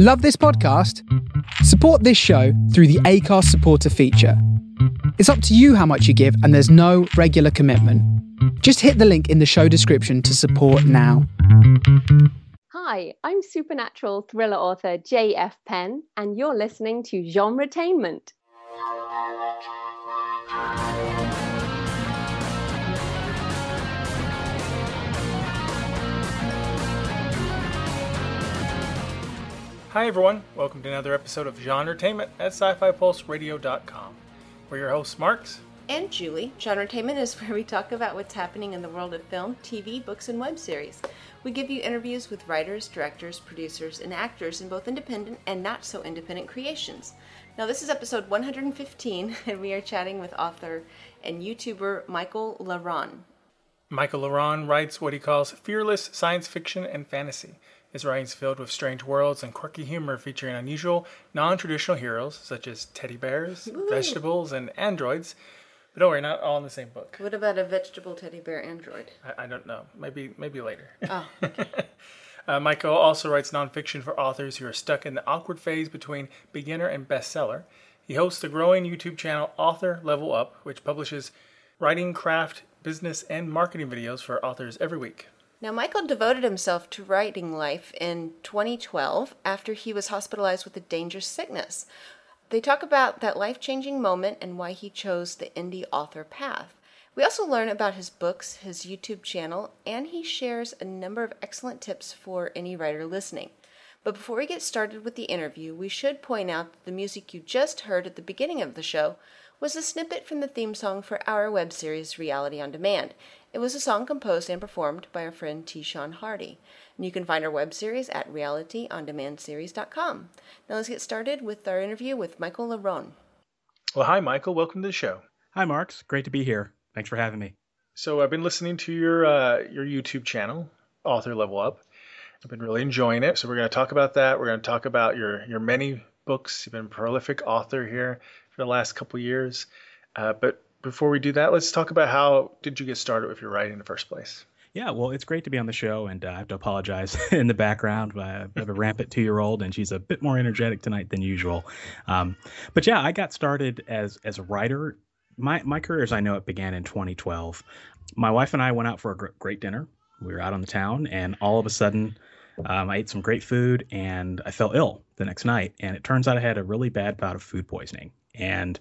Love this podcast? Support this show through the Acast supporter feature. It's up to you how much you give, and there's no regular commitment. Just hit the link in the show description to support now. Hi, I'm supernatural thriller author J.F. Penn, and you're listening to Genre Genretainment. Hi everyone, welcome to another episode of Genretainment at SciFiPulseRadio.com. We're your hosts, Marx. and Julie. Genretainment is where we talk about what's happening in the world of film, TV, books, and web series. We give you interviews with writers, directors, producers, and actors in both independent and not so independent creations. Now, this is episode 115, and we are chatting with author and YouTuber Michael La Ronn. Michael La Ronn writes what he calls fearless science fiction and fantasy. His writings filled with strange worlds and quirky humor featuring unusual, non-traditional heroes such as teddy bears, vegetables, and androids. But don't worry, not all in the same book. What about a vegetable teddy bear android? I, I don't know. Maybe maybe later. Oh, Uh, Michael also writes nonfiction for authors who are stuck in the awkward phase between beginner and bestseller. He hosts the growing YouTube channel Author Level Up, which publishes writing, craft, business, and marketing videos for authors every week. Now, Michael devoted himself to writing life in 2012 after he was hospitalized with a dangerous sickness. They talk about that life changing moment and why he chose the indie author path. We also learn about his books, his YouTube channel, and he shares a number of excellent tips for any writer listening. But before we get started with the interview, we should point out that the music you just heard at the beginning of the show was a snippet from the theme song for our web series Reality on Demand. It was a song composed and performed by our friend T. Sean Hardy. And you can find our web series at realityondemandseries.com. Now let's get started with our interview with Michael La Ronn. Well, hi, Michael. Welcome to the show. Hi, Marx. Great to be here. Thanks for having me. So I've been listening to your uh, your YouTube channel, Author Level Up. I've been really enjoying it. So we're going to talk about that. We're going to talk about your your many books. You've been a prolific author here for the last couple years. Uh, but before we do that, let's talk about how did you get started with your writing in the first place? Yeah, well, it's great to be on the show, and uh, I have to apologize in the background. I have a rampant two-year-old, and she's a bit more energetic tonight than usual. Um, but yeah, I got started as as a writer. My my career, as I know it, began in 2012. My wife and I went out for a gr- great dinner. We were out on the town, and all of a sudden, um, I ate some great food, and I fell ill the next night. And it turns out I had a really bad bout of food poisoning, and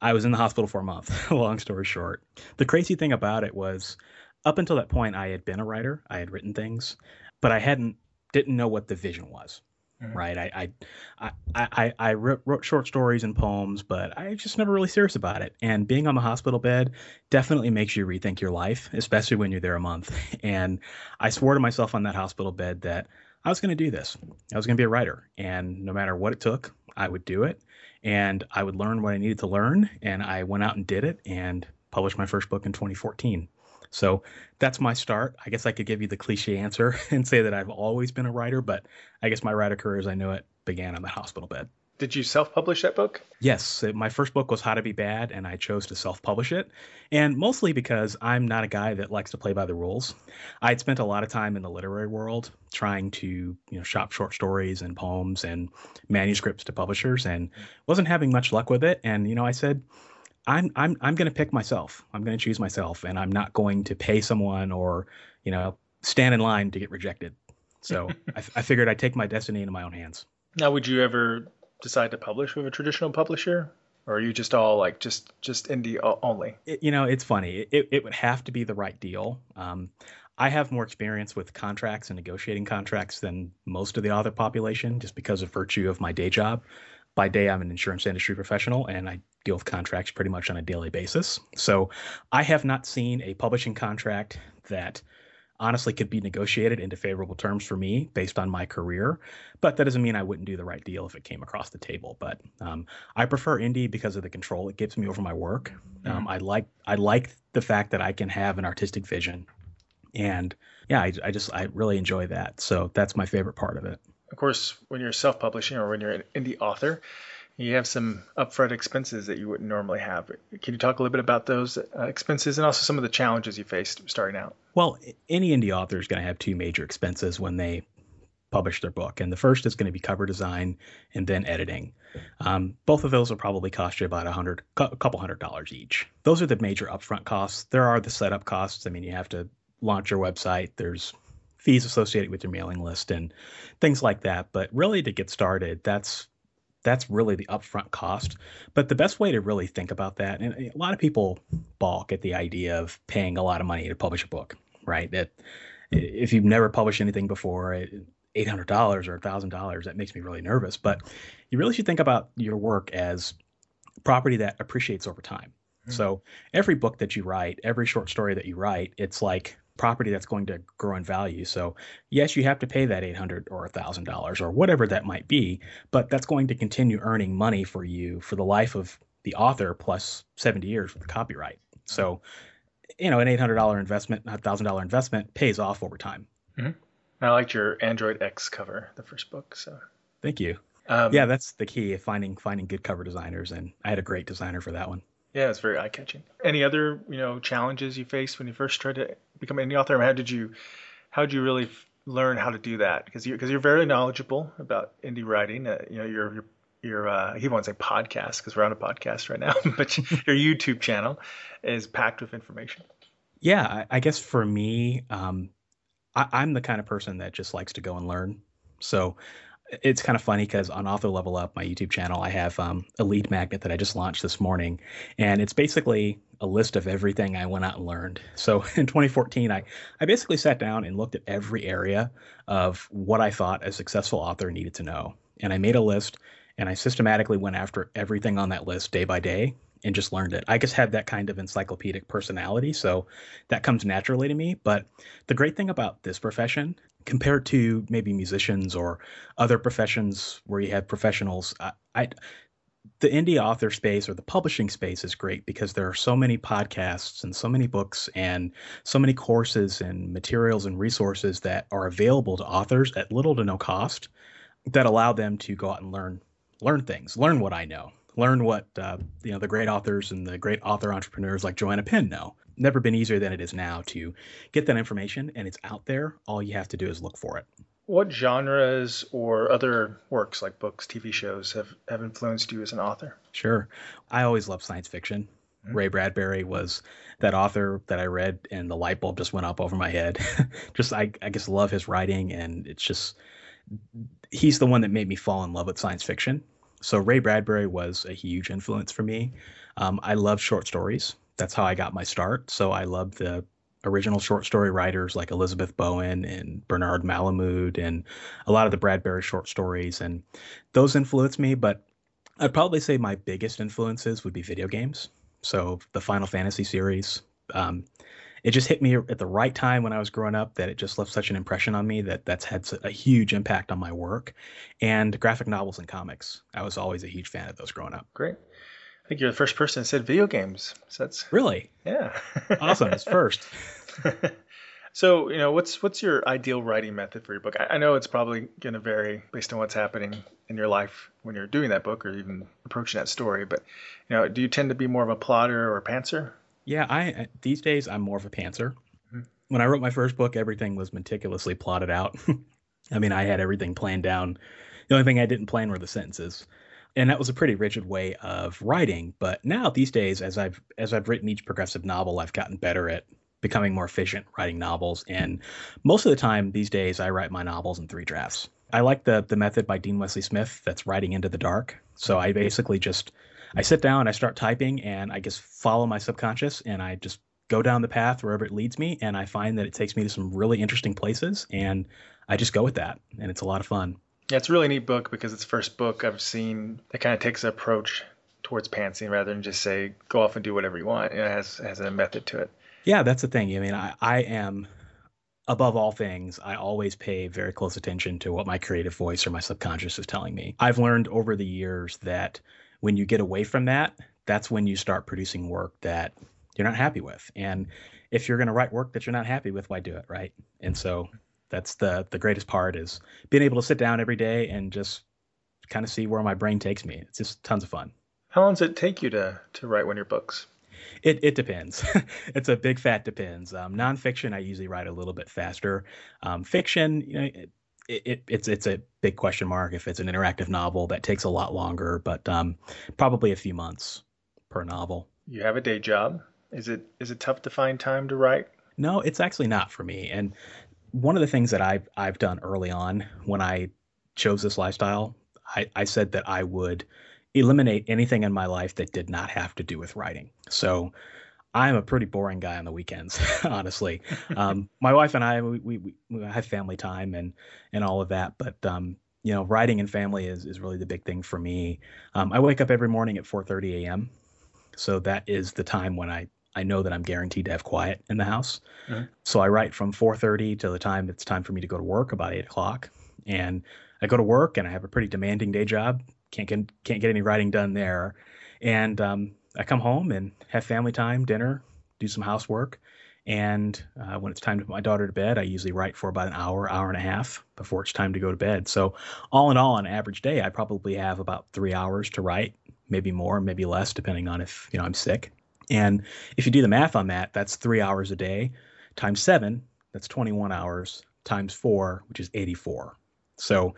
I was in the hospital for a month. long story short, the crazy thing about it was up until that point I had been a writer. I had written things, but I hadn't didn't know what the vision was. Mm-hmm. Right. I I I I, I wrote, wrote short stories and poems, but I just never really serious about it. And being on the hospital bed definitely makes you rethink your life, especially when you're there a month. And I swore to myself on that hospital bed that I was going to do this. I was going to be a writer, and no matter what it took, I would do it, and I would learn what I needed to learn. And I went out and did it, and published my first book in 2014. So that's my start. I guess I could give you the cliche answer and say that I've always been a writer, but I guess my writer career as I know it began on the hospital bed. Did you self-publish that book? Yes, my first book was How to Be Bad, and I chose to self publish it. And mostly because I'm not a guy that likes to play by the rules. I'd spent a lot of time in the literary world trying to you know, shop short stories and poems and manuscripts to publishers and wasn't having much luck with it. And, you know, I said, I'm I'm I'm going to pick myself. I'm going to choose myself, and I'm not going to pay someone or you know stand in line to get rejected. So I, I figured I'd take my destiny into my own hands. Now, would you ever decide to publish with a traditional publisher, or are you just all like just just indie only? It, you know, it's funny. It, it would have to be the right deal. Um, I have more experience with contracts and negotiating contracts than most of the author population, just because of virtue of my day job. By day, I'm an insurance industry professional, and I deal with contracts pretty much on a daily basis. So I have not seen a publishing contract that honestly could be negotiated into favorable terms for me based on my career. But that doesn't mean I wouldn't do the right deal if it came across the table. But um, I prefer indie because of the control it gives me over my work. Um, I like I like the fact that I can have an artistic vision, and yeah, I, I just I really enjoy that. So that's my favorite part of it. Of course, when you're self-publishing or when you're an indie author, you have some upfront expenses that you wouldn't normally have. Can you talk a little bit about those uh, expenses and also some of the challenges you faced starting out? Well, any indie author is going to have two major expenses when they publish their book. And the first is going to be cover design and then editing. Um, both of those will probably cost you about a hundred, a couple hundred dollars each. Those are the major upfront costs. There are the setup costs. I mean, you have to launch your website. There's fees associated with your mailing list and things like that. But really, to get started, that's that's really the upfront cost. But the best way to really think about that, and a lot of people balk at the idea of paying a lot of money to publish a book, right? That if you've never published anything before, eight hundred dollars or thousand dollars, that makes me really nervous. But you really should think about your work as property that appreciates over time. Mm-hmm. So every book that you write, every short story that you write, it's like property that's going to grow in value. So yes, you have to pay that eight hundred or thousand dollars or whatever that might be, but that's going to continue earning money for you for the life of the author plus seventy years with the copyright. So you know, an eight hundred dollar investment, a thousand dollar investment pays off over time. Mm-hmm. I liked your Android X cover, the first book. So thank you. Um, yeah, that's the key of finding finding good cover designers, and I had a great designer for that one. Yeah, it's very eye catching. Any other you know challenges you faced when you first tried to become an author? How did you how did you really f- learn how to do that? Because you because you're very knowledgeable about indie writing. Uh, you know your your your uh, he won't say podcast because we're on a podcast right now, but your YouTube channel is packed with information. Yeah, I, I guess for me, um, I, I, am the kind of person that just likes to go and learn. So it's kind of funny because on Author Level Up, my YouTube channel, I have um, a lead magnet that I just launched this morning, and it's basically a list of everything I went out and learned. So in 2014, I I basically sat down and looked at every area of what I thought a successful author needed to know, and I made a list, and I systematically went after everything on that list day by day and just learned it. I just have that kind of encyclopedic personality, so that comes naturally to me. But the great thing about this profession, compared to maybe musicians or other professions where you have professionals, I, I the indie author space or the publishing space is great because there are so many podcasts and so many books and so many courses and materials and resources that are available to authors at little to no cost that allow them to go out and learn learn things, learn what I know learn what uh, you know the great authors and the great author entrepreneurs like Joanna Penn know. Never been easier than it is now to get that information, and it's out there. All you have to do is look for it. What genres or other works like books, TV shows have, have influenced you as an author? Sure. I always loved science fiction. Mm-hmm. Ray Bradbury was that author that I read, and the light bulb just went up over my head. just, I, I just love his writing, and it's just, he's the one that made me fall in love with science fiction so Ray Bradbury was a huge influence for me. Um, I love short stories. That's how I got my start. So I love the original short story writers like Elizabeth Bowen and Bernard Malamud and a lot of the Bradbury short stories. And those influenced me. But I'd probably say my biggest influences would be video games. So the Final Fantasy series. Um, it just hit me at the right time when I was growing up that it just left such an impression on me that that's had a huge impact on my work. And graphic novels and comics. I was always a huge fan of those growing up. Great. I think you're the first person that said video games. So that's really yeah, awesome. It's first. so you know, what's what's your ideal writing method for your book? I, I know it's probably going to vary based on what's happening in your life when you're doing that book or even approaching that story. But you know, do you tend to be more of a plotter or a pantser? Yeah, I these days I'm more of a pantser. Mm-hmm. When I wrote my first book, everything was meticulously plotted out. I mean, I had everything planned down. The only thing I didn't plan were the sentences. And that was a pretty rigid way of writing, but now these days as I've as I've written each progressive novel, I've gotten better at becoming more efficient writing novels and most of the time these days I write my novels in three drafts. I like the the method by Dean Wesley Smith that's writing into the dark. So I basically just I sit down, I start typing, and I just follow my subconscious, and I just go down the path wherever it leads me, and I find that it takes me to some really interesting places, and I just go with that, and it's a lot of fun. Yeah, it's a really neat book because it's the first book I've seen that kind of takes an approach towards pantsing rather than just say go off and do whatever you want. It has has a method to it. Yeah, that's the thing. I mean, I, I am above all things, I always pay very close attention to what my creative voice or my subconscious is telling me. I've learned over the years that when you get away from that, that's when you start producing work that you're not happy with. And if you're going to write work that you're not happy with, why do it, right? And so that's the the greatest part is being able to sit down every day and just kind of see where my brain takes me. It's just tons of fun. How long does it take you to to write one of your books? It it depends. it's a big fat depends. Um, nonfiction, I usually write a little bit faster. Um, fiction, you know, it, it, it, it's it's a big question mark if it's an interactive novel that takes a lot longer, but um, probably a few months per novel. You have a day job. Is it is it tough to find time to write? No, it's actually not for me. And one of the things that I've I've done early on when I chose this lifestyle, I, I said that I would eliminate anything in my life that did not have to do with writing. So I'm a pretty boring guy on the weekends, honestly. Um, my wife and I, we, we, we, have family time and, and all of that, but, um, you know, writing and family is, is really the big thing for me. Um, I wake up every morning at 4.30 a.m. So that is the time when I, I know that I'm guaranteed to have quiet in the house. Mm-hmm. So I write from 4.30 to the time it's time for me to go to work about eight o'clock. And I go to work and I have a pretty demanding day job. Can't get, can't get any writing done there. And, um, I come home and have family time, dinner, do some housework. And uh, when it's time to put my daughter to bed, I usually write for about an hour, hour and a half before it's time to go to bed. So, all in all, on an average day, I probably have about three hours to write, maybe more, maybe less, depending on if you know I'm sick. And if you do the math on that, that's three hours a day times seven, that's 21 hours times four, which is 84. So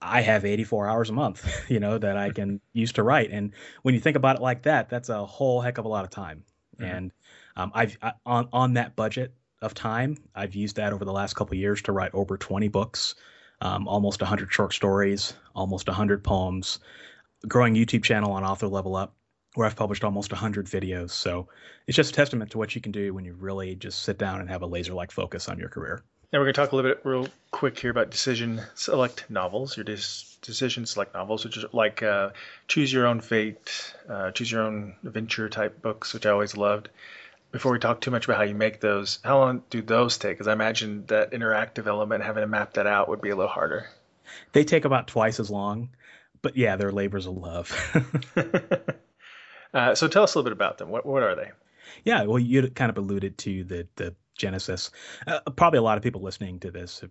I have 84 hours a month, you know, that I can use to write. And when you think about it like that, that's a whole heck of a lot of time. Mm-hmm. And um, I've I, on on that budget of time, I've used that over the last couple years to write over 20 books, um, almost 100 short stories, almost 100 poems, growing YouTube channel on Author Level Up, where I've published almost 100 videos. So it's just a testament to what you can do when you really just sit down and have a laser like focus on your career. Now we're going to talk a little bit real quick here about decision select novels, your dis- decision select novels, which are like uh, choose your own fate, uh, choose your own adventure type books, which I always loved. Before we talk too much about how you make those, how long do those take? Because I imagine that interactive element, having to map that out, would be a little harder. They take about twice as long, but yeah, they're labors of love. uh, so tell us a little bit about them. What what are they? Yeah, well, you kind of alluded to the the Genesis. Uh, probably a lot of people listening to this have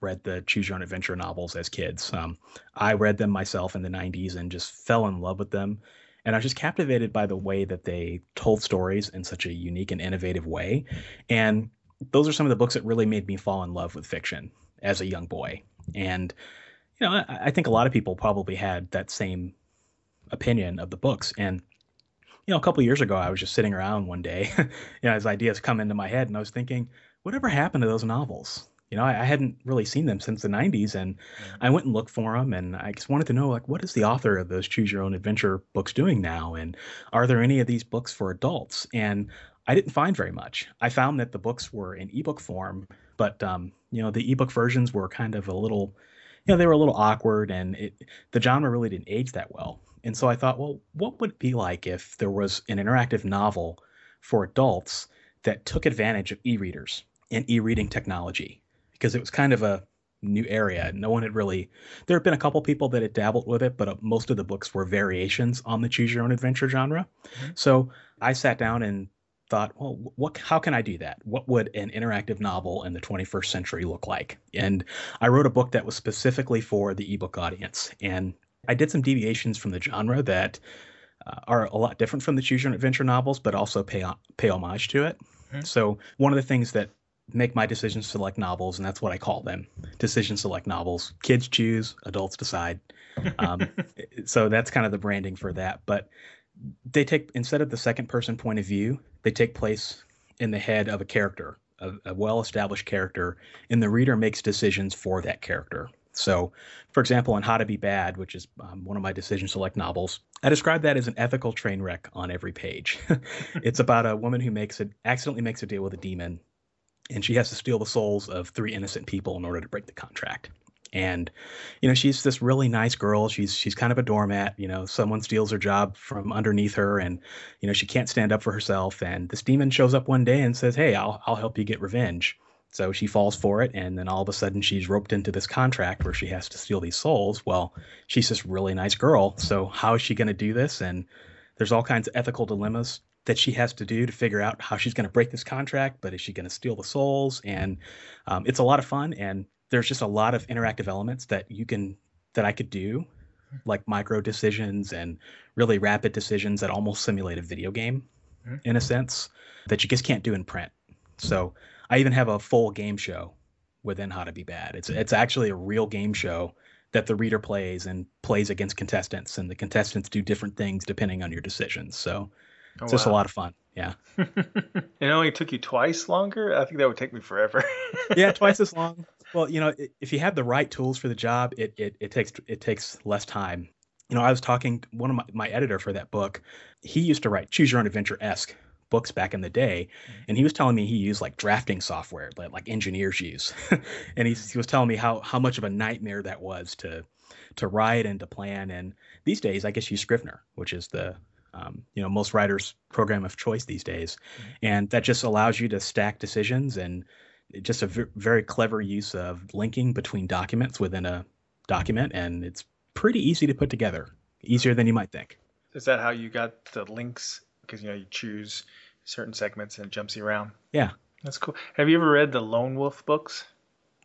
read the Choose Your Own Adventure novels as kids. Um, I read them myself in the 90s and just fell in love with them. And I was just captivated by the way that they told stories in such a unique and innovative way. And those are some of the books that really made me fall in love with fiction as a young boy. And, you know, I, I think a lot of people probably had that same opinion of the books. And you know, a couple years ago, I was just sitting around one day, you know, as ideas come into my head, and I was thinking, whatever happened to those novels? You know, I, I hadn't really seen them since the '90s, and I went and looked for them, and I just wanted to know, like, what is the author of those Choose Your Own Adventure books doing now, and are there any of these books for adults? And I didn't find very much. I found that the books were in ebook form, but um, you know, the ebook versions were kind of a little, you know, they were a little awkward, and it, the genre really didn't age that well. And so I thought, well, what would it be like if there was an interactive novel for adults that took advantage of e-readers and e-reading technology? Because it was kind of a new area. No one had really. There had been a couple people that had dabbled with it, but uh, most of the books were variations on the choose your own adventure genre. Mm-hmm. So I sat down and thought, well, what? How can I do that? What would an interactive novel in the 21st century look like? And I wrote a book that was specifically for the ebook audience. And I did some deviations from the genre that uh, are a lot different from the choose your adventure novels, but also pay pay homage to it. Mm-hmm. So one of the things that make my decision select novels, and that's what I call them, decision select novels. Kids choose, adults decide. Um, so that's kind of the branding for that. But they take instead of the second person point of view, they take place in the head of a character, a, a well established character, and the reader makes decisions for that character. So, for example, in How to Be Bad, which is um, one of my decision select novels, I describe that as an ethical train wreck on every page. it's about a woman who makes it accidentally makes a deal with a demon, and she has to steal the souls of three innocent people in order to break the contract. And you know, she's this really nice girl. She's she's kind of a doormat. You know, someone steals her job from underneath her, and you know she can't stand up for herself. And this demon shows up one day and says, "Hey, I'll I'll help you get revenge." So she falls for it, and then all of a sudden she's roped into this contract where she has to steal these souls. Well, she's this really nice girl. So how is she going to do this? And there's all kinds of ethical dilemmas that she has to do to figure out how she's going to break this contract. But is she going to steal the souls? And um, it's a lot of fun, and there's just a lot of interactive elements that you can that I could do, like micro decisions and really rapid decisions that almost simulate a video game, mm-hmm. in a sense, that you just can't do in print. So I even have a full game show within How to Be Bad. It's it's actually a real game show that the reader plays and plays against contestants, and the contestants do different things depending on your decisions. So oh, it's wow. just a lot of fun. Yeah. it only took you twice longer. I think that would take me forever. yeah, twice as long. Well, you know, if you have the right tools for the job, it, it, it takes it takes less time. You know, I was talking one of my, my editor for that book. He used to write choose your own adventure esque books back in the day, mm-hmm. and he was telling me he used like drafting software that like engineers use, and he, he was telling me how how much of a nightmare that was to to write and to plan. And these days, I guess you use Scrivener, which is the um, you know most writers' program of choice these days, mm-hmm. and that just allows you to stack decisions and just a v- very clever use of linking between documents within a document, and it's pretty easy to put together, easier than you might think. Is that how you got the links? Because you know you choose certain segments and it jumps you around. Yeah, that's cool. Have you ever read the Lone Wolf books?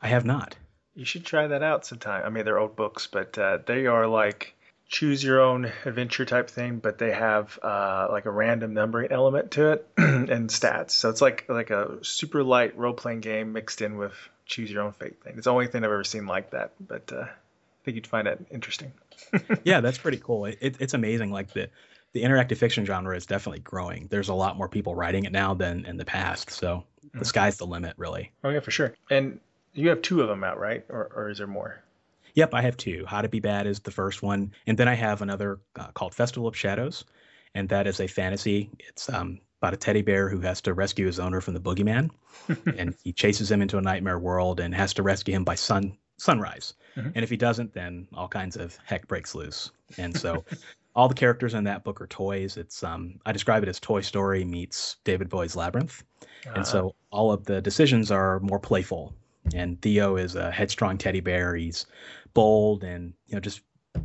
I have not. You should try that out sometime. I mean, they're old books, but uh, they are like choose your own adventure type thing, but they have uh, like a random numbering element to it and stats. So it's like like a super light role playing game mixed in with choose your own fate thing. It's the only thing I've ever seen like that, but uh, I think you'd find it interesting. yeah, that's pretty cool. It, it, it's amazing. Like the the interactive fiction genre is definitely growing. There's a lot more people writing it now than in the past. So the mm-hmm. sky's the limit, really. Oh yeah, for sure. And you have two of them out, right? Or, or is there more? Yep, I have two. How to Be Bad is the first one, and then I have another uh, called Festival of Shadows, and that is a fantasy. It's um, about a teddy bear who has to rescue his owner from the boogeyman, and he chases him into a nightmare world and has to rescue him by sun sunrise. Mm-hmm. And if he doesn't, then all kinds of heck breaks loose. And so, all the characters in that book are toys. It's um, I describe it as Toy Story meets David Bowie's Labyrinth, uh-huh. and so all of the decisions are more playful. And Theo is a headstrong teddy bear. He's bold and you know just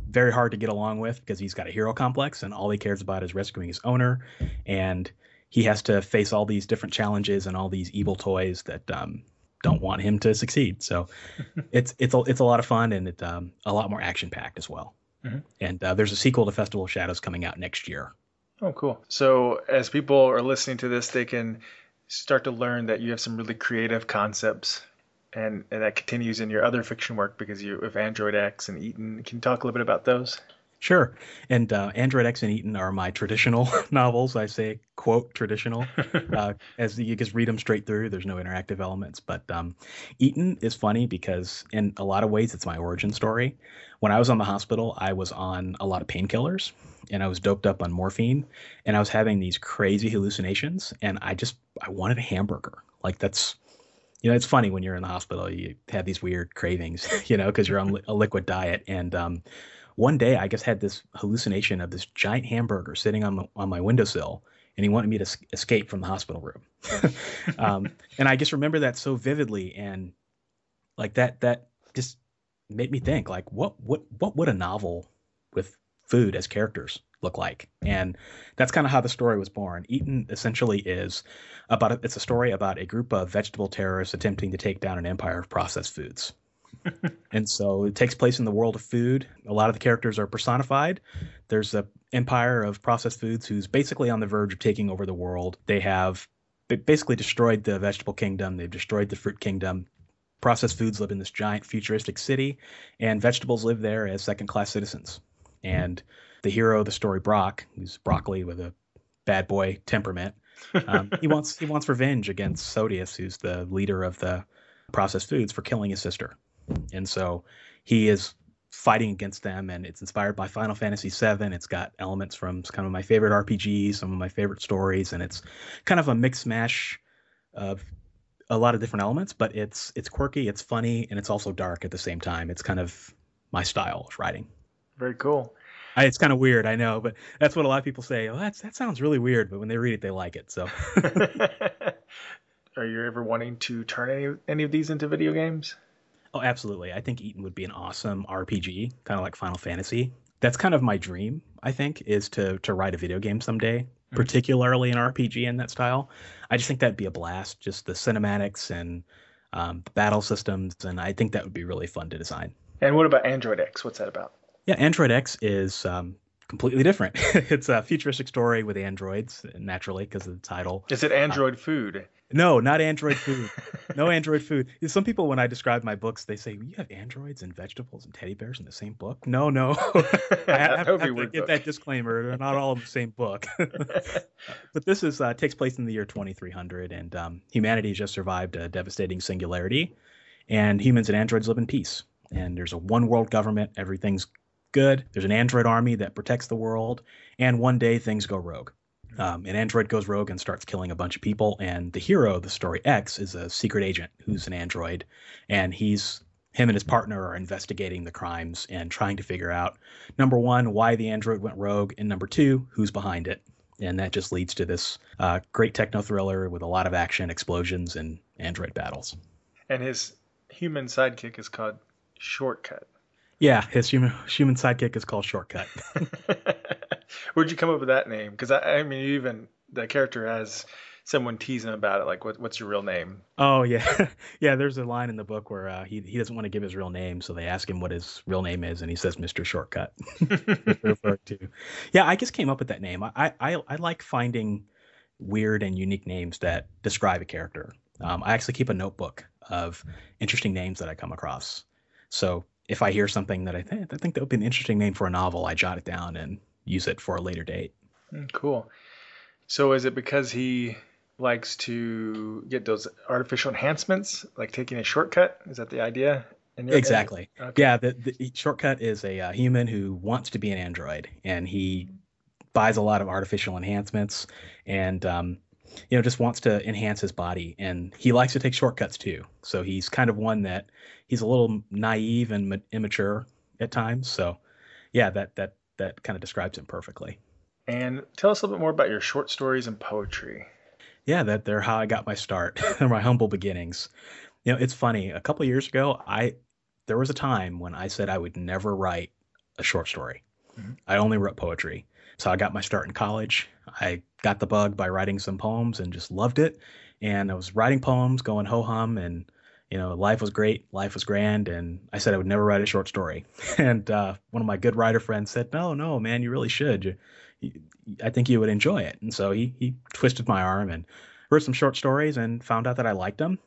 very hard to get along with because he's got a hero complex and all he cares about is rescuing his owner and he has to face all these different challenges and all these evil toys that um, don't want him to succeed so it's it's a, it's a lot of fun and it's um, a lot more action packed as well mm-hmm. and uh, there's a sequel to festival of shadows coming out next year oh cool so as people are listening to this they can start to learn that you have some really creative concepts and, and that continues in your other fiction work because you have Android X and Eden. Can you talk a little bit about those? Sure. And uh, Android X and Eden are my traditional novels. I say, quote, traditional, uh, as you just read them straight through. There's no interactive elements. But um, Eden is funny because, in a lot of ways, it's my origin story. When I was on the hospital, I was on a lot of painkillers and I was doped up on morphine and I was having these crazy hallucinations. And I just, I wanted a hamburger. Like, that's you know, it's funny when you're in the hospital, you have these weird cravings, you know, because you're on a liquid diet. And um, one day, I just had this hallucination of this giant hamburger sitting on the, on my windowsill, and he wanted me to escape from the hospital room. um, and I just remember that so vividly, and like that that just made me think, like, what what what would a novel with food as characters look like? And that's kind of how the story was born. Eden essentially is about a, it's a story about a group of vegetable terrorists attempting to take down an empire of processed foods. And so it takes place in the world of food. A lot of the characters are personified. There's an empire of processed foods who's basically on the verge of taking over the world. They have basically destroyed the vegetable kingdom. They've destroyed the fruit kingdom. Processed foods live in this giant futuristic city, and vegetables live there as second class citizens. And the hero of the story, Brock, who's broccoli with a bad boy temperament, um, he wants he wants revenge against Sodius, who's the leader of the processed foods, for killing his sister, and so he is fighting against them. And it's inspired by Final Fantasy VII. It's got elements from kind of my favorite RPGs, some of my favorite stories, and it's kind of a mix mash of a lot of different elements. But it's it's quirky, it's funny, and it's also dark at the same time. It's kind of my style of writing. Very cool. I, it's kind of weird, I know, but that's what a lot of people say. Oh, that's that sounds really weird, but when they read it, they like it. So. Are you ever wanting to turn any any of these into video games? Oh, absolutely. I think Eden would be an awesome RPG, kind of like Final Fantasy. That's kind of my dream. I think is to to write a video game someday, mm-hmm. particularly an RPG in that style. I just think that'd be a blast. Just the cinematics and um, the battle systems, and I think that would be really fun to design. And what about Android X? What's that about? Yeah, Android X is um, completely different. it's a futuristic story with androids, naturally, because of the title. Is it Android uh, food? No, not Android food. no Android food. Some people, when I describe my books, they say, "You have androids and vegetables and teddy bears in the same book." No, no. I have, have to get that disclaimer. They're not all in the same book. but this is uh, takes place in the year 2300, and um, humanity just survived a devastating singularity, and humans and androids live in peace. And there's a one world government. Everything's good. There's an android army that protects the world, and one day things go rogue. Um, an android goes rogue and starts killing a bunch of people. And the hero of the story, X, is a secret agent who's an android, and he's him and his partner are investigating the crimes and trying to figure out number one why the android went rogue, and number two who's behind it. And that just leads to this uh, great techno thriller with a lot of action, explosions, and android battles. And his human sidekick is called Shortcut. Yeah, his human human sidekick is called Shortcut. Where'd you come up with that name? Because I, I mean, even the character has someone teasing about it, like, what, "What's your real name?" Oh yeah, yeah. There's a line in the book where uh, he he doesn't want to give his real name, so they ask him what his real name is, and he says Mister Shortcut. to. Yeah, I just came up with that name. I I I like finding weird and unique names that describe a character. Um, I actually keep a notebook of interesting names that I come across. So if I hear something that I think I think that would be an interesting name for a novel, I jot it down and use it for a later date. Mm, cool. So is it because he likes to get those artificial enhancements, like taking a shortcut? Is that the idea? exactly. Okay. Yeah, the, the, shortcut is a uh, human who wants to be an android, and he buys a lot of artificial enhancements, and um, you know just wants to enhance his body, and he likes to take shortcuts too. So he's kind of one that he's a little naive and immature at times. So yeah, that that that kind of describes him perfectly. And tell us a little bit more about your short stories and poetry. Yeah, that they're how I got my start, my humble beginnings. You know, it's funny. A couple years ago, I there was a time when I said I would never write a short story. Mm-hmm. I only wrote poetry. So I got my start in college. I got the bug by writing some poems and just loved it. And I was writing poems, going ho hum, and you know, life was great, life was grand, and I said I would never write a short story. And uh, one of my good writer friends said, "No, no, man, you really should. You, I think you would enjoy it." And so he he twisted my arm and wrote some short stories and found out that I liked them.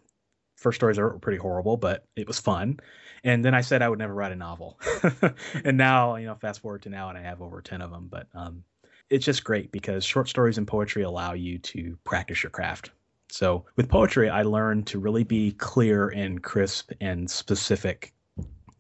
First stories were pretty horrible, but it was fun. And then I said I would never write a novel. and now, you know, fast forward to now, and I have over ten of them. But um, it's just great because short stories and poetry allow you to practice your craft so with poetry, I learned to really be clear and crisp and specific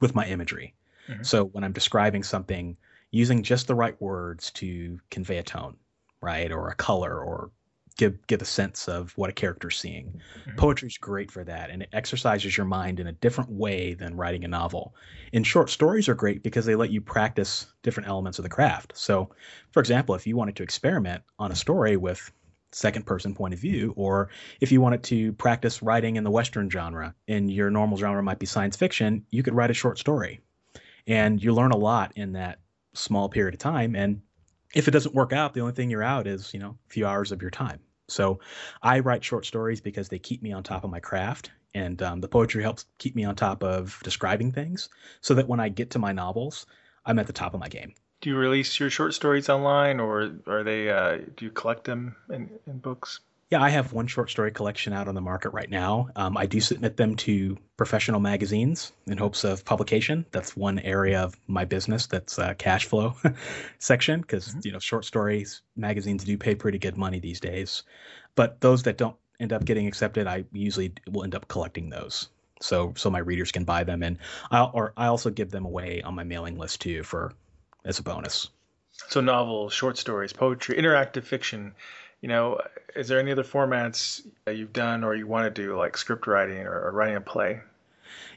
with my imagery. Mm-hmm. So when I'm describing something, using just the right words to convey a tone, right, or a color, or give give a sense of what a character's seeing. Mm-hmm. Poetry's great for that, and it exercises your mind in a different way than writing a novel. And short stories are great because they let you practice different elements of the craft. So, for example, if you wanted to experiment on a story with second person point of view or if you wanted to practice writing in the western genre and your normal genre might be science fiction you could write a short story. And you learn a lot in that small period of time. And if it doesn't work out the only thing you're out is you know a few hours of your time. So i write short stories because they keep me on top of my craft. And um, the poetry helps keep me on top of describing things so that when i get to my novels i'm at the top of my game do you release your short stories online, or are they? Uh, do you collect them in, in books? Yeah, I have one short story collection out on the market right now. Um, I do submit them to professional magazines in hopes of publication. That's one area of my business that's uh, cash flow section because mm-hmm. you know short stories magazines do pay pretty good money these days. But those that don't end up getting accepted, I usually will end up collecting those so so my readers can buy them and I or I also give them away on my mailing list too for as a bonus. So novels, short stories, poetry, interactive fiction. You know, is there any other formats that you've done or you want to do, like script writing or, or writing a play?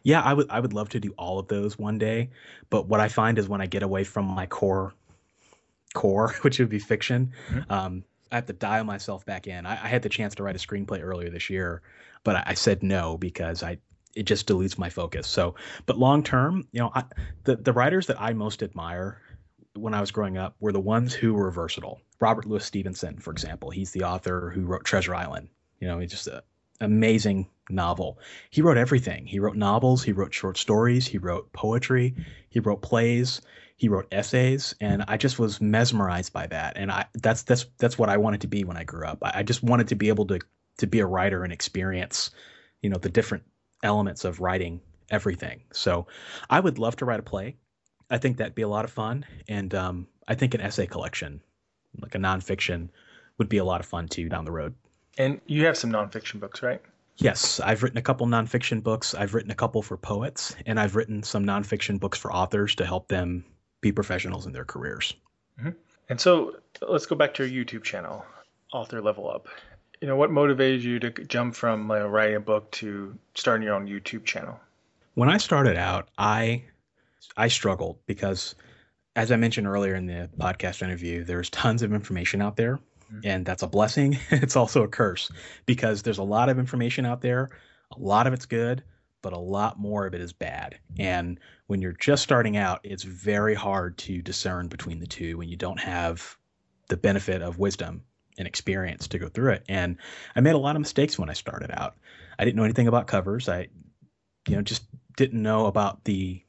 Yeah, I would I would love to do all of those one day. But what I find is when I get away from my core core, which would be fiction, mm-hmm. um, I have to dial myself back in. I, I, had the chance to write a screenplay earlier this year, but I, I said no because I it just dilutes my focus. So, but long term, you know, I, the the writers that I most admire when I was growing up were the ones who were versatile. Robert Louis Stevenson, for example, he's the author who wrote Treasure Island. You know, he's just an amazing novel. He wrote everything. He wrote novels, he wrote short stories, he wrote poetry, he wrote plays, he wrote essays, and I just was mesmerized by that. And I that's that's that's what I wanted to be when I grew up. I, I just wanted to be able to to be a writer and experience, you know, the different elements of writing everything. So I would love to write a play. I think that'd be a lot of fun. And um, I think an essay collection, like a nonfiction, would be a lot of fun too down the road. And you have some nonfiction books, right? Yes, I've written a couple nonfiction books. I've written a couple for poets, and I've written some nonfiction books for authors to help them be professionals in their careers. Mm-hmm. And so let's go back to your YouTube channel, Author Level Up. You know, what motivated you to jump from uh, writing a book to starting your own YouTube channel? When I started out, I I struggled because, as I mentioned earlier in the podcast interview, there's tons of information out there, mm-hmm. and that's a blessing. it's also a curse because there's a lot of information out there. A lot of it's good, but a lot more of it is bad. And when you're just starting out, it's very hard to discern between the two when you don't have the benefit of wisdom and experience to go through it. And I made a lot of mistakes when I started out. I didn't know anything about covers. I, you know, just didn't know about the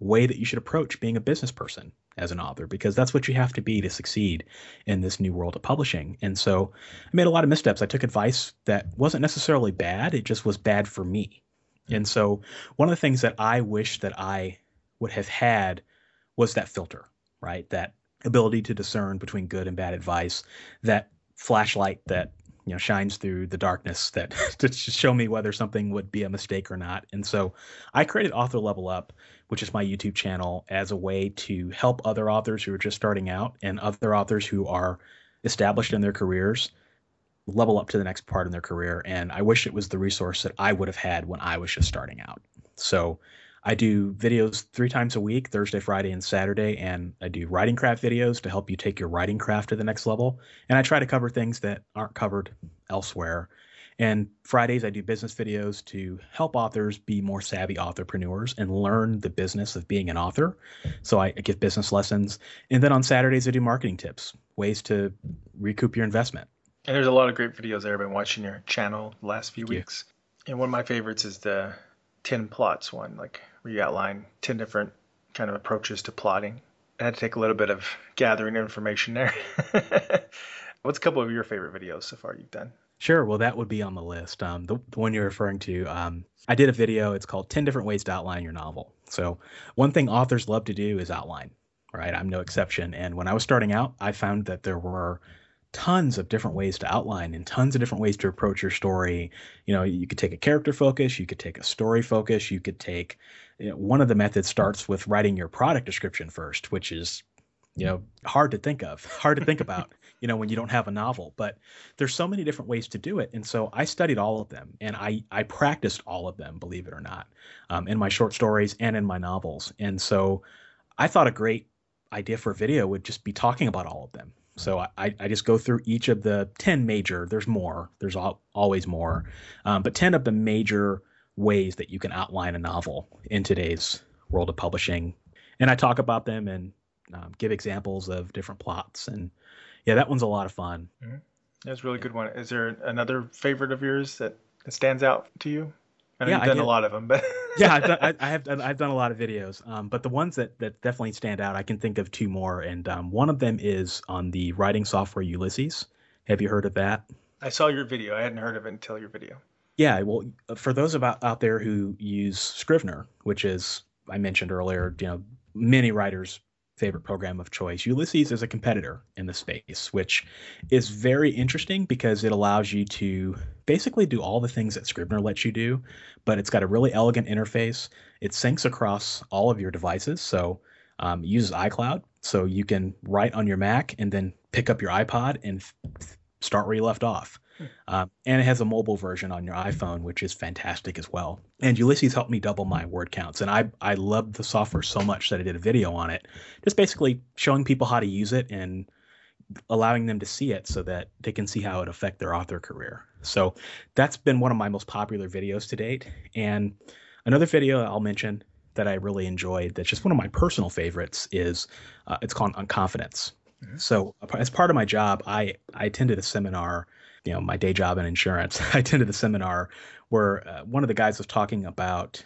way that you should approach being a business person as an author because that's what you have to be to succeed in this new world of publishing. And so I made a lot of missteps. I took advice that wasn't necessarily bad, it just was bad for me. And so one of the things that I wish that I would have had was that filter, right? That ability to discern between good and bad advice, that flashlight that you know shines through the darkness that to show me whether something would be a mistake or not. And so I created Author Level Up, which is my YouTube channel, as a way to help other authors who are just starting out and other authors who are established in their careers level up to the next part in their career. And I wish it was the resource that I would have had when I was just starting out. So I do videos three times a week Thursday, Friday, and Saturday. And I do writing craft videos to help you take your writing craft to the next level. And I try to cover things that aren't covered elsewhere. And Fridays, I do business videos to help authors be more savvy entrepreneurs and learn the business of being an author. So I give business lessons. And then on Saturdays, I do marketing tips, ways to recoup your investment. And there's a lot of great videos there. I've been watching your channel the last few weeks. And one of my favorites is the 10 plots one, like where you outline 10 different kind of approaches to plotting. I had to take a little bit of gathering information there. What's a couple of your favorite videos so far you've done? Sure. Well, that would be on the list. Um, the, the, one you're referring to, um, I did a video. It's called 10 Different Ways to Outline Your Novel. So, one thing authors love to do is outline, right? I'm no exception. And when I was starting out, I found that there were tons of different ways to outline and tons of different ways to approach your story. You know, you could take a character focus, you could take a story focus, you could take you know, one of the methods starts with writing your product description first, which is you know hard to think of, hard to think about, you know, when you don't have a novel. But there's so many different ways to do it, and so I studied all of them and I I practiced all of them, believe it or not, um, in my short stories and in my novels. And so I thought a great idea for a video would just be talking about all of them so I, I just go through each of the 10 major, there's more, there's always more, um, but 10 of the major ways that you can outline a novel in today's world of publishing. And I talk about them and um, give examples of different plots. And yeah, that one's a lot of fun. Mm-hmm. That's a really good one. Is there another favorite of yours that, that stands out to you? I know yeah, you've done a lot of them, but yeah, I've done, I, I, have done, I've done a lot of videos. Um, but the ones that that definitely stand out, I can think of two more, and um, one of them is on the writing software Ulysses. Have you heard of that? I saw your video. I hadn't heard of it until your video. Yeah, well, for those about out there who use Scrivener, which is I mentioned earlier, you know, many writers favorite program of choice. Ulysses is a competitor in the space, which is very interesting because it allows you to basically do all the things that Scrivener lets you do, but it's got a really elegant interface. It syncs across all of your devices. So um, uses iCloud. So you can write on your Mac and then pick up your iPod and f- start where you left off. Um, and it has a mobile version on your iPhone, which is fantastic as well. And Ulysses helped me double my word counts. And I, I loved the software so much that I did a video on it, just basically showing people how to use it and allowing them to see it so that they can see how it affect their author career. So that's been one of my most popular videos to date. And another video I'll mention that I really enjoyed, that's just one of my personal favorites, is uh, it's called On Confidence. Mm-hmm. So as part of my job, I, I attended a seminar you know my day job in insurance, I attended a seminar where uh, one of the guys was talking about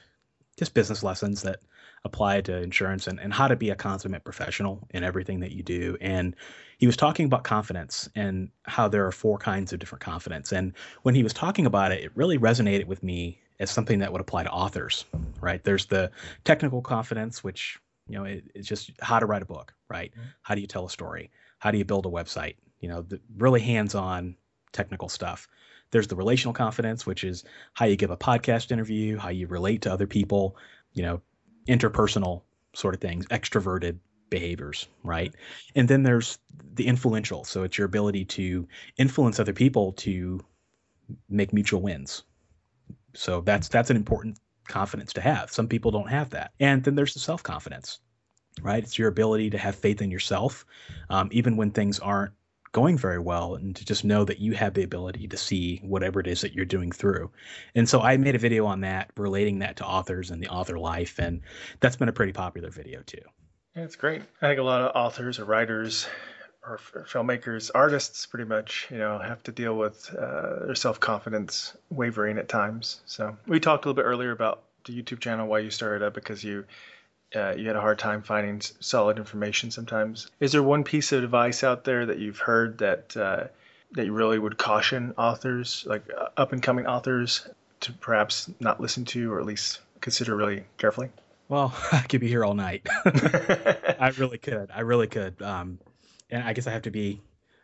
just business lessons that apply to insurance and, and how to be a consummate professional in everything that you do. And he was talking about confidence and how there are four kinds of different confidence. And when he was talking about it, it really resonated with me as something that would apply to authors, right? There's the technical confidence, which you know it, it's just how to write a book, right? Mm-hmm. How do you tell a story? How do you build a website? You know, the really hands-on technical stuff. There's the relational confidence, which is how you give a podcast interview, how you relate to other people, you know, interpersonal sort of things, extroverted behaviors, right? And then there's the influential. So it's your ability to influence other people to make mutual wins. So that's that's an important confidence to have. Some people don't have that. And then there's the self-confidence, right? It's your ability to have faith in yourself, um, even when things aren't going very well and to just know that you have the ability to see whatever it is that you're doing through. And so I made a video on that, relating that to authors and the author life. And that's been a pretty popular video too. Yeah, it's great. I think a lot of authors or writers or filmmakers, artists, pretty much, you know, have to deal with uh, their self confidence wavering at times. So we talked a little bit earlier about the YouTube channel, why you started up, because you uh, you had a hard time finding solid information sometimes. Is there one piece of advice out there that you've heard that uh, that you really would caution authors, like uh, up and coming authors, to perhaps not listen to or at least consider really carefully? Well, I could be here all night. I really could. I really could. Um, and I guess I have to be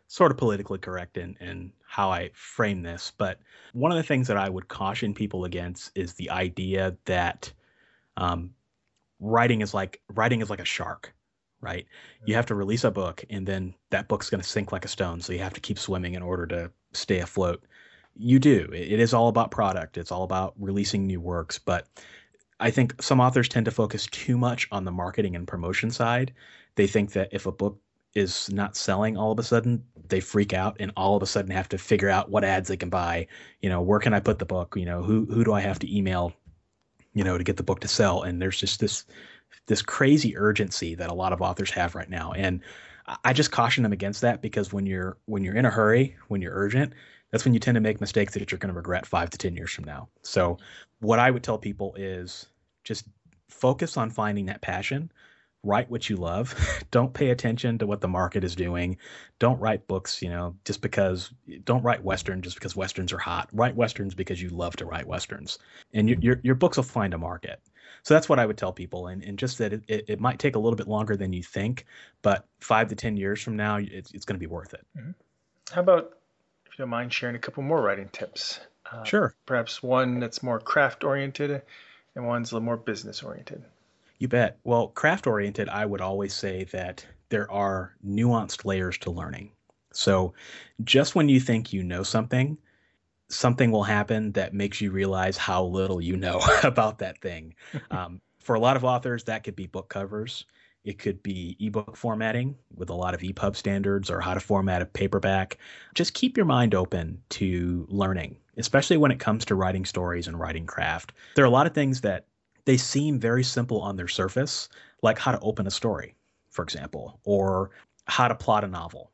sort of politically correct in, in how I frame this. But one of the things that I would caution people against is the idea that um, writing is like writing is like a shark right? You mm-hmm. have to release a book and then that book's going to sink like a stone so you have to keep swimming in order to stay afloat. You do. It is all about product. It's all about releasing new works but i think some authors tend to focus too much on the marketing and promotion side. They think that if a book is not selling all of a sudden they freak out and all of a sudden have to figure out what ads they can buy. You know where can i put the book? You know who who do i have to email you know, to get the book to sell. And there's just this this crazy urgency that a lot of authors have right now. And I just caution them against that because when you're when you're in a hurry, when you're urgent, that's when you tend to make mistakes that you're going to regret five to ten years from now. So, what I would tell people is just focus on finding that passion write what you love. don't pay attention to what the market is doing. Don't write books, you know, just because. Don't write western just because westerns are hot. Write westerns because you love to write westerns, and your your, your books will find a market. So that's what I would tell people, and, and just that it, it, it might take a little bit longer than you think, but five to ten years from now, it's it's going to be worth it. Mm-hmm. How about if you don't mind sharing a couple more writing tips? Uh, sure. Perhaps one that's more craft oriented, and one's a little more business oriented. You bet. Well, craft oriented, I would always say that there are nuanced layers to learning. So just when you think you know something, something will happen that makes you realize how little you know about that thing. Um, for a lot of authors, that could be book covers. It could be ebook formatting with a lot of EPUB standards or how to format a paperback. Just keep your mind open to learning, especially when it comes to writing stories and writing craft. There are a lot of things that they seem very simple on their surface, like how to open a story, for example, or how to plot a novel.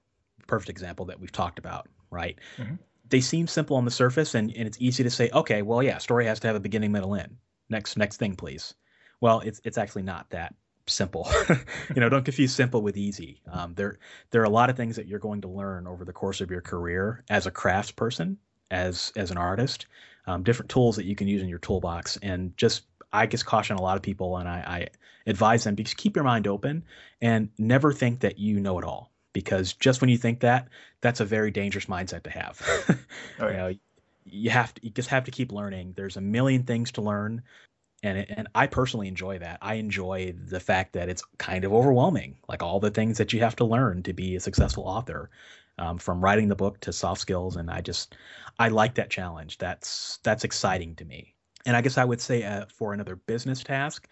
Perfect example that we've talked about, right? Mm-hmm. They seem simple on the surface, and, and it's easy to say, okay, well, yeah, story has to have a beginning, middle, end. Next, next thing, please. Well, it's it's actually not that simple. you know, don't confuse simple with easy. Um, there there are a lot of things that you're going to learn over the course of your career as a craftsperson, as as an artist, um, different tools that you can use in your toolbox, and just I just caution a lot of people and I, I advise them because keep your mind open and never think that you know it all because just when you think that, that's a very dangerous mindset to have. yeah. you know, you have to you just have to keep learning. There's a million things to learn, and it, and I personally enjoy that. I enjoy the fact that it's kind of overwhelming, like all the things that you have to learn to be a successful author, um, from writing the book to soft skills. And I just I like that challenge. That's that's exciting to me. And I guess I would say uh, for another business task,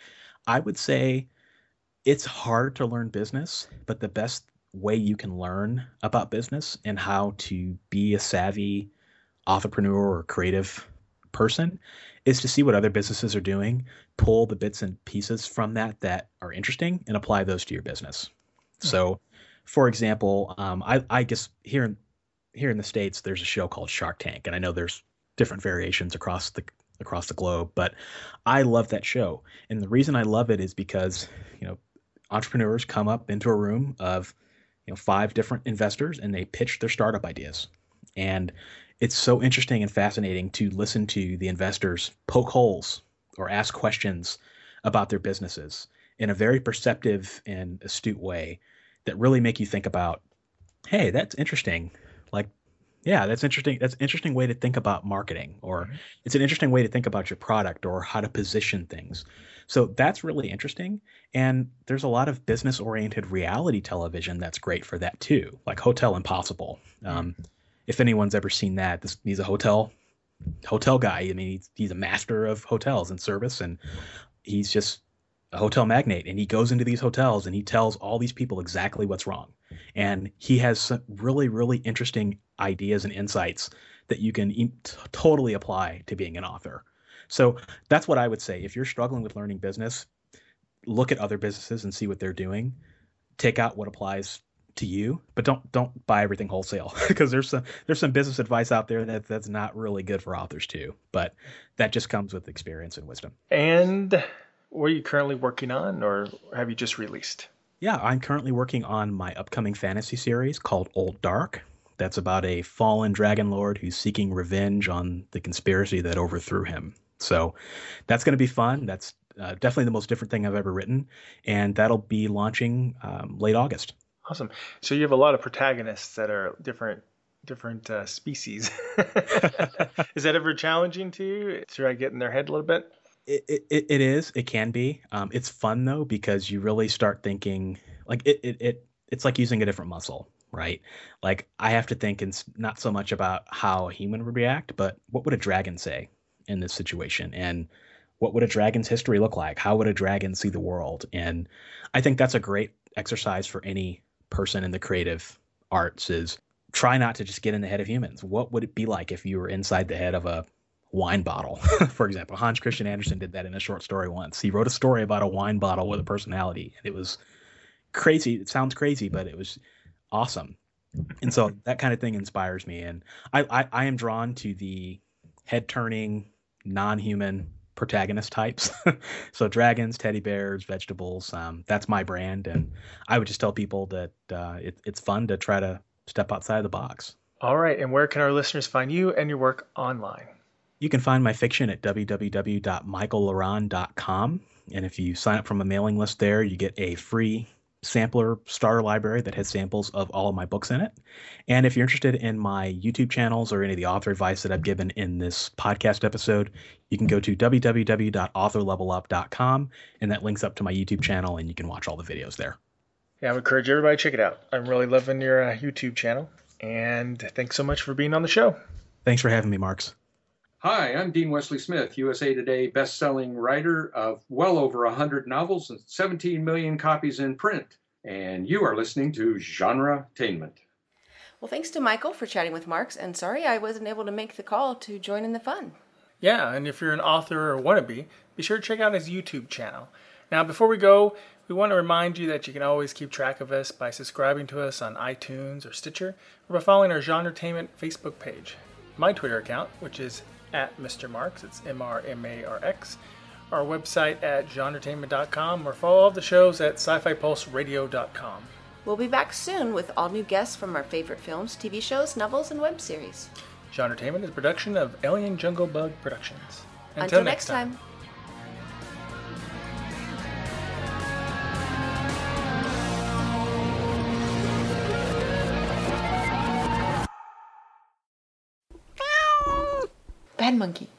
I would say it's hard to learn business, but the best way you can learn about business and how to be a savvy entrepreneur or creative person is to see what other businesses are doing, pull the bits and pieces from that that are interesting, and apply those to your business. Mm-hmm. So, for example, um, I, I guess here in here in the states, there's a show called Shark Tank, and I know there's different variations across the across the globe. But I love that show. And the reason I love it is because, you know, entrepreneurs come up into a room of, you know, five different investors and they pitch their startup ideas. And it's so interesting and fascinating to listen to the investors poke holes or ask questions about their businesses in a very perceptive and astute way that really make you think about, hey, that's interesting. Yeah, that's interesting. That's an interesting way to think about marketing, or mm-hmm. it's an interesting way to think about your product or how to position things. So that's really interesting. And there's a lot of business oriented reality television that's great for that too, like Hotel Impossible. Mm-hmm. Um, if anyone's ever seen that, this, he's a hotel hotel guy. I mean, he's, he's a master of hotels and service, and he's just a hotel magnate. And he goes into these hotels and he tells all these people exactly what's wrong. And he has some really, really interesting ideas and insights that you can totally apply to being an author. So that's what I would say. If you're struggling with learning business, look at other businesses and see what they're doing. Take out what applies to you, but don't don't buy everything wholesale because there's some there's some business advice out there that that's not really good for authors too. But that just comes with experience and wisdom. And what are you currently working on, or have you just released? Yeah, I'm currently working on my upcoming fantasy series called Old Dark that's about a fallen dragon lord who's seeking revenge on the conspiracy that overthrew him. So that's going to be fun. That's uh, definitely the most different thing I've ever written, and that'll be launching um, late August. Awesome. So you have a lot of protagonists that are different different uh, species. is that ever challenging to you? Should I get in their head a little bit? It, it, it is. It can be. Um, it's fun though because you really start thinking like it, it, it it's like using a different muscle right? Like I have to think and not so much about how a human would react, but what would a dragon say in this situation, and what would a dragon's history look like? How would a dragon see the world? And I think that's a great exercise for any person in the creative arts is try not to just get in the head of humans. What would it be like if you were inside the head of a wine bottle, for example? Hans Christian Andersen did that in a short story once. He wrote a story about a wine bottle with a personality, and it was crazy. It sounds crazy, but it was awesome. And so that kind of thing inspires me. And I, I, I am drawn to the head turning, non human protagonist types. so dragons, teddy bears, vegetables. Um, that's my brand. And I would just tell people that uh, it, it's fun to try to step outside the box. All right. And where can our listeners find you and your work online? You can find my fiction at www.michaellaronn.com. And if you sign up from a mailing list there, you get a free sampler starter library that has samples of all of my books in it. And if you're interested in my YouTube channels or any of the author advice that I've given in this podcast episode, you can go to www.authorlevelup.com and that links up to my YouTube channel and you can watch all the videos there. Yeah, I would encourage everybody to check it out. I'm really loving your uh, YouTube channel. And thanks so much for being on the show. Thanks for having me, Marx. Hi, I'm Dean Wesley Smith, USA Today best-selling writer of well over 100 novels and 17 million copies in print. And you are listening to Genretainment. Well, thanks to Michael for chatting with Marx, and sorry I wasn't able to make the call to join in the fun. Yeah, and if you're an author or wannabe, be sure to check out his YouTube channel. Now, before we go, we want to remind you that you can always keep track of us by subscribing to us on iTunes or Stitcher, or by following our Genretainment Facebook page. My Twitter account, which is at Mr. Marx. It's M R M A R X. Our website at genretainment.com or follow all the shows at sci fi pulse radio.com. We'll be back soon with all new guests from our favorite films, TV shows, novels, and web series. Genretainment is a production of Alien Jungle Bug Productions. Until, Until next time. time. Monkey.